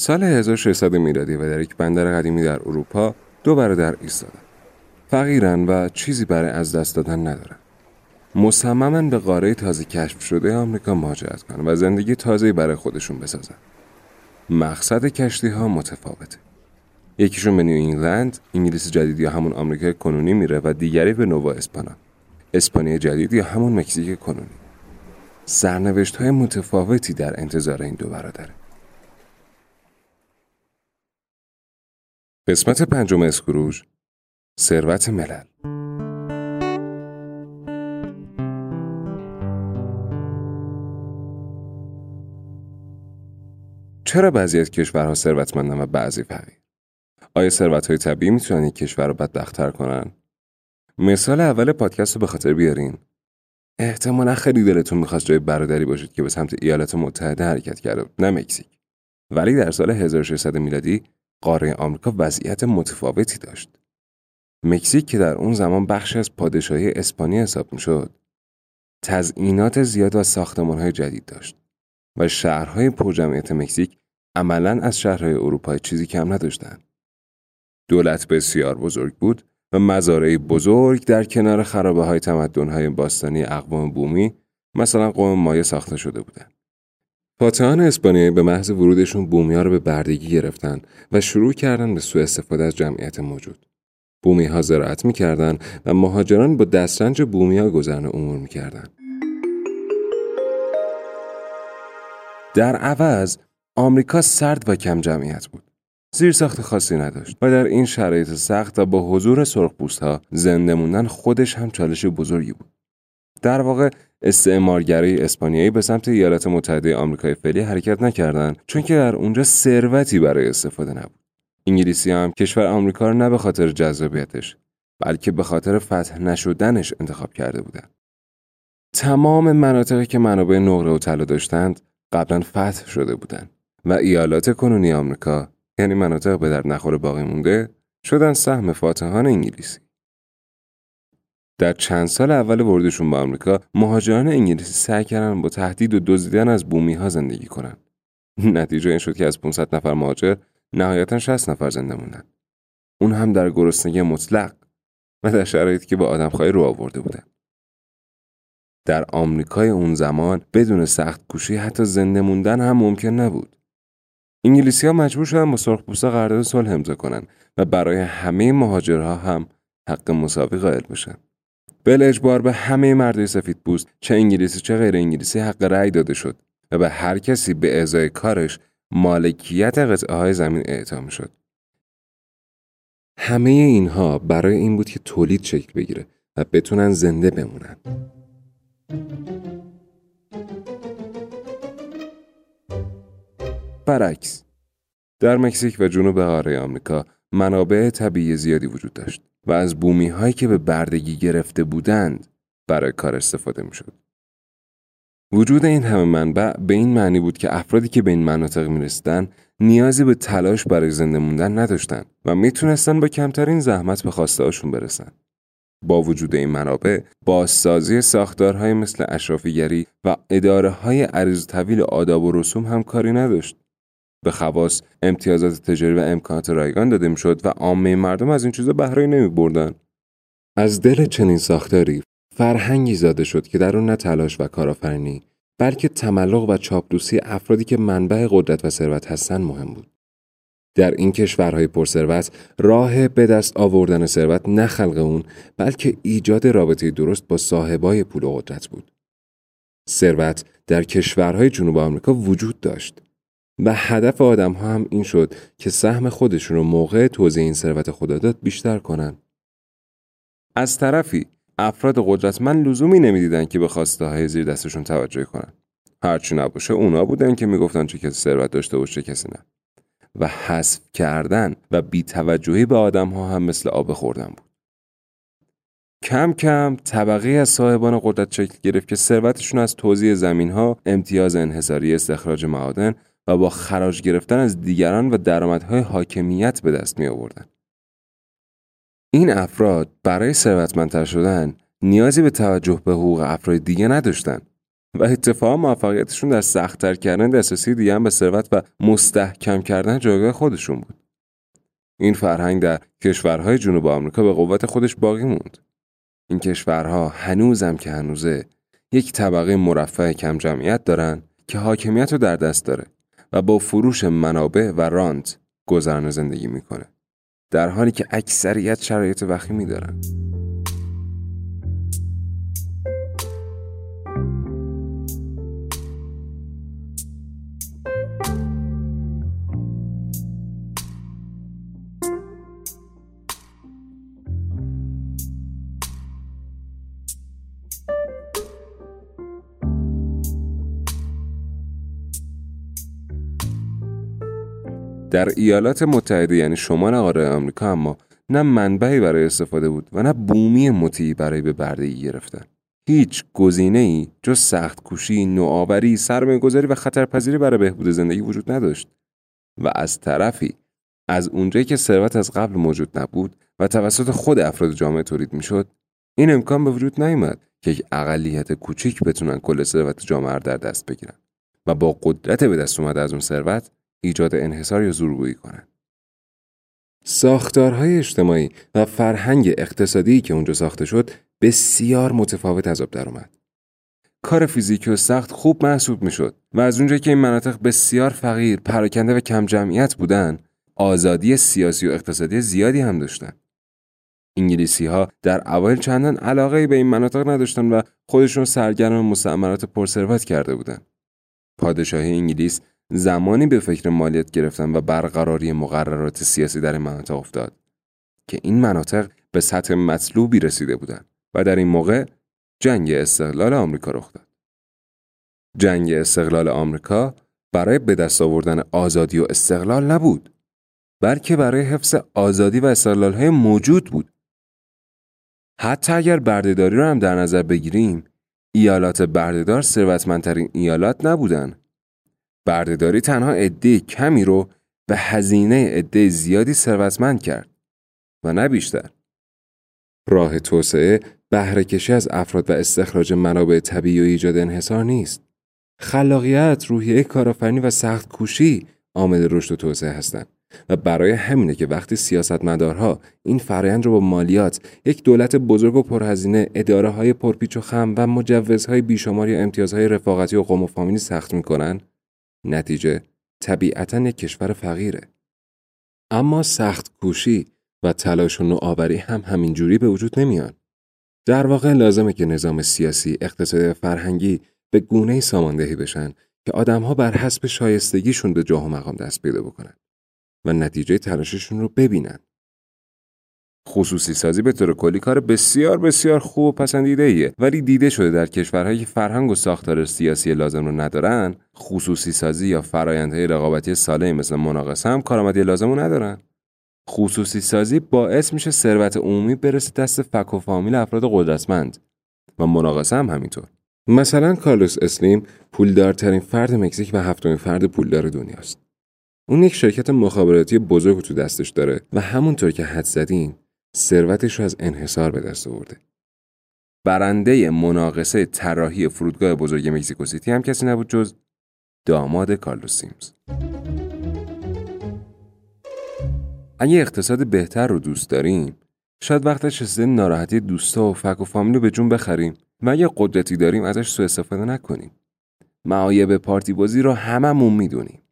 سال 1600 میلادی و در یک بندر قدیمی در اروپا دو برادر ایستادند. فقیرن و چیزی برای از دست دادن ندارن. مصممن به قاره تازه کشف شده آمریکا مهاجرت کنن و زندگی تازه‌ای برای خودشون بسازن. مقصد کشتی ها متفاوته. یکیشون به نیو انگلند، انگلیس جدید یا همون آمریکای کنونی میره و دیگری به نووا اسپانا. اسپانیا جدید یا همون مکزیک کنونی. سرنوشت های متفاوتی در انتظار این دو برادره. قسمت پنجم اسکروژ ثروت ملل چرا بعضی از کشورها ثروتمندن و بعضی فقیر؟ آیا ثروتهای طبیعی می‌تونن یک کشور رو بدبختتر کنن؟ مثال اول پادکست رو به خاطر بیارین. احتمالا خیلی دلتون می‌خواست جای برادری باشید که به سمت ایالات متحده حرکت کرده نه مکزیک. ولی در سال 1600 میلادی قاره آمریکا وضعیت متفاوتی داشت. مکزیک که در اون زمان بخشی از پادشاهی اسپانیا حساب می‌شد، تزئینات زیاد و ساختمانهای جدید داشت و شهرهای پرجمعیت مکزیک عملا از شهرهای اروپا چیزی کم نداشتند. دولت بسیار بزرگ بود و مزارعی بزرگ در کنار خرابه های تمدن های باستانی اقوام بومی مثلا قوم مایه ساخته شده بودند. فاتحان اسپانیایی به محض ورودشون بومیا رو به بردگی گرفتن و شروع کردن به سوء استفاده از جمعیت موجود. بومی ها زراعت می‌کردن و مهاجران با دسترنج بومیا گذرن امور می‌کردن. در عوض آمریکا سرد و کم جمعیت بود. زیر ساخت خاصی نداشت و در این شرایط سخت و با حضور سرخپوست ها زنده موندن خودش هم چالش بزرگی بود. در واقع استعمارگرای اسپانیایی به سمت ایالات متحده آمریکای فعلی حرکت نکردند چون که در اونجا ثروتی برای استفاده نبود. انگلیسی هم کشور آمریکا رو نه به خاطر جذابیتش بلکه به خاطر فتح نشدنش انتخاب کرده بودند. تمام مناطقی که منابع نقره و طلا داشتند قبلا فتح شده بودند و ایالات کنونی آمریکا یعنی مناطق به در نخور باقی مونده شدن سهم فاتحان انگلیسی. در چند سال اول ورودشون به آمریکا مهاجران انگلیسی سعی کردن با تهدید و دزدیدن از بومی ها زندگی کنند. نتیجه این شد که از 500 نفر مهاجر نهایتا 60 نفر زنده موندن. اون هم در گرسنگی مطلق و در شرایطی که با آدمخواهی رو آورده بودن. در آمریکای اون زمان بدون سخت کوشی حتی زنده موندن هم ممکن نبود. انگلیسی ها مجبور شدن با سرخپوستا قرارداد صلح امضا کنن و برای همه مهاجرها هم حق مساوی قائل بشن. بل اجبار به همه مردای سفید پوست چه انگلیسی چه غیر انگلیسی حق رأی داده شد و به هر کسی به ازای کارش مالکیت قطعه های زمین اعطا می شد. همه اینها برای این بود که تولید شکل بگیره و بتونن زنده بمونن. برعکس در مکزیک و جنوب قاره آمریکا منابع طبیعی زیادی وجود داشت و از بومی هایی که به بردگی گرفته بودند برای کار استفاده می شد. وجود این همه منبع به این معنی بود که افرادی که به این مناطق می‌رسیدن نیازی به تلاش برای زنده موندن نداشتن و می‌تونستن با کمترین زحمت به خواسته برسن. با وجود این منابع بازسازی ساختارهای مثل اشرافیگری و اداره های عریض طویل آداب و رسوم هم کاری نداشت. به خواص امتیازات تجاری و امکانات رایگان داده می‌شد و عامه مردم از این چیزا بهره نمی بردن. از دل چنین ساختاری فرهنگی زاده شد که در اون نه تلاش و کارآفرینی بلکه تملق و چاپلوسی افرادی که منبع قدرت و ثروت هستند مهم بود. در این کشورهای پرثروت راه به دست آوردن ثروت نه خلق اون بلکه ایجاد رابطه درست با صاحبای پول و قدرت بود. ثروت در کشورهای جنوب آمریکا وجود داشت و هدف آدم ها هم این شد که سهم خودشون رو موقع توزیع این ثروت خداداد بیشتر کنن. از طرفی افراد قدرتمند لزومی نمی‌دیدن که به خواسته های زیر دستشون توجه کنن. هرچی نباشه اونا بودن که می‌گفتن چه کسی ثروت داشته و چه کسی نه. و حذف کردن و بیتوجهی به آدم ها هم مثل آب خوردن بود. کم کم طبقه از صاحبان قدرت شکل گرفت که ثروتشون از توزیع زمین ها، امتیاز انحصاری استخراج معادن و با خراج گرفتن از دیگران و درآمدهای حاکمیت به دست می آوردن. این افراد برای ثروتمندتر شدن نیازی به توجه به حقوق افراد دیگه نداشتند و اتفاقا موفقیتشون در سختتر کردن دسترسی دیگه هم به ثروت و مستحکم کردن جایگاه خودشون بود. این فرهنگ در کشورهای جنوب آمریکا به قوت خودش باقی موند. این کشورها هنوزم که هنوزه یک طبقه مرفع کم جمعیت دارن که حاکمیت رو در دست داره و با فروش منابع و رانت گذران زندگی می‌کنه. در حالی که اکثریت شرایط وخیمی دارن. در ایالات متحده یعنی شمال قاره آمریکا اما نه منبعی برای استفاده بود و نه بومی مطیعی برای به بردگی گرفتن. هیچ گزینه ای جز سخت کوشی، نوآوری، سرمایه‌گذاری و خطرپذیری برای بهبود زندگی وجود نداشت. و از طرفی از اونجایی که ثروت از قبل موجود نبود و توسط خود افراد جامعه تولید می‌شد این امکان به وجود نیامد که یک اقلیت کوچیک بتونن کل ثروت جامعه در دست بگیرن. و با قدرت به دست اومده از اون ثروت ایجاد انحصار یا زورگویی کنند. ساختارهای اجتماعی و فرهنگ اقتصادی که اونجا ساخته شد بسیار متفاوت از آب درآمد. کار فیزیکی و سخت خوب محسوب می‌شد و از اونجایی که این مناطق بسیار فقیر، پراکنده و کم جمعیت بودن، آزادی سیاسی و اقتصادی زیادی هم داشتن. انگلیسی ها در اوایل چندان علاقه به این مناطق نداشتن و خودشون سرگرم مستعمرات پرثروت کرده بودند. پادشاهی انگلیس زمانی به فکر مالیات گرفتن و برقراری مقررات سیاسی در این مناطق افتاد که این مناطق به سطح مطلوبی رسیده بودند و در این موقع جنگ استقلال آمریکا رخ داد. جنگ استقلال آمریکا برای به دست آوردن آزادی و استقلال نبود بلکه برای حفظ آزادی و استقلال های موجود بود. حتی اگر بردهداری رو هم در نظر بگیریم ایالات بردهدار ثروتمندترین ایالات نبودند بردهداری تنها عده کمی رو به هزینه عده زیادی ثروتمند کرد و نه بیشتر. راه توسعه بهره کشی از افراد و استخراج منابع طبیعی و ایجاد انحصار نیست. خلاقیت، روحیه کارآفرینی و سخت کوشی عامل رشد و توسعه هستند و برای همینه که وقتی سیاستمدارها این فرایند رو با مالیات یک دولت بزرگ و پرهزینه اداره های پرپیچ و خم و مجوزهای بیشمار یا امتیازهای رفاقتی و قوم و فامیلی سخت می‌کنن نتیجه طبیعتا یک کشور فقیره. اما سخت کوشی و تلاش و نوآوری هم همینجوری به وجود نمیان. در واقع لازمه که نظام سیاسی، اقتصادی و فرهنگی به گونه ساماندهی بشن که آدمها بر حسب شایستگیشون به جاه و مقام دست پیدا بکنن و نتیجه تلاششون رو ببینن. خصوصی سازی به طور کلی کار بسیار بسیار خوب و پسندیده ایه ولی دیده شده در کشورهایی که فرهنگ و ساختار سیاسی لازم رو ندارن خصوصی سازی یا فرایندهای رقابتی سالمی مثل مناقصه هم کارآمدی لازم رو ندارن. خصوصی سازی باعث میشه ثروت عمومی برسه دست فک و فامیل افراد قدرتمند و مناقصه هم همینطور. مثلا کارلوس اسلیم پولدارترین فرد مکزیک و هفتمین فرد پولدار دنیاست. اون یک شرکت مخابراتی بزرگ تو دستش داره و همونطور که حد زدیم ثروتش رو از انحصار به دست آورده. برنده مناقصه طراحی فرودگاه بزرگ مکزیکو سیتی هم کسی نبود جز داماد کارلوس سیمز. اگه اقتصاد بهتر رو دوست داریم شاید وقتش رسیده ناراحتی دوستا و فک و فامیل رو به جون بخریم و اگه قدرتی داریم ازش سوء استفاده نکنیم معایب پارتی بازی رو هممون می‌دونیم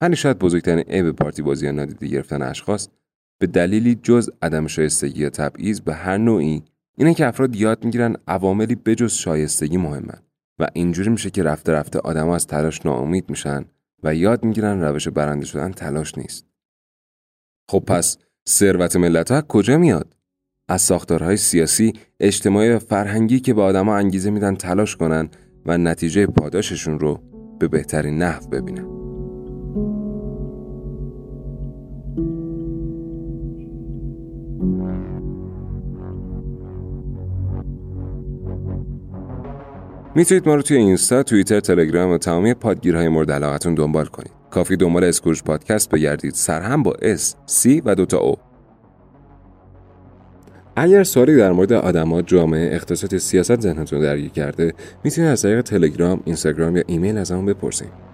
ولی شاید بزرگترین عیب پارتی بازی یا نادیده گرفتن اشخاص به دلیلی جز عدم شایستگی یا تبعیض به هر نوعی اینه که افراد یاد می‌گیرن عواملی بجز شایستگی مهمن و اینجوری میشه که رفته رفته آدما از تلاش ناامید میشن و یاد می‌گیرن روش برنده شدن تلاش نیست. خب پس ثروت ملت ها کجا میاد؟ از ساختارهای سیاسی اجتماعی و فرهنگی که به آدما انگیزه میدن تلاش کنن و نتیجه پاداششون رو به بهترین نحو ببینن. می‌تونید ما رو توی اینستا، توییتر، تلگرام و تمامی پادگیرهای مورد علاقتون دنبال کنید. کافی دنبال اسکروج پادکست بگردید سرهم با S، C و دوتا O. اگر سوالی در مورد آدما، جامعه، اقتصاد سیاست ذهنتون درگیر کرده، می‌تونید از طریق تلگرام، اینستاگرام یا ایمیل از همون بپرسید.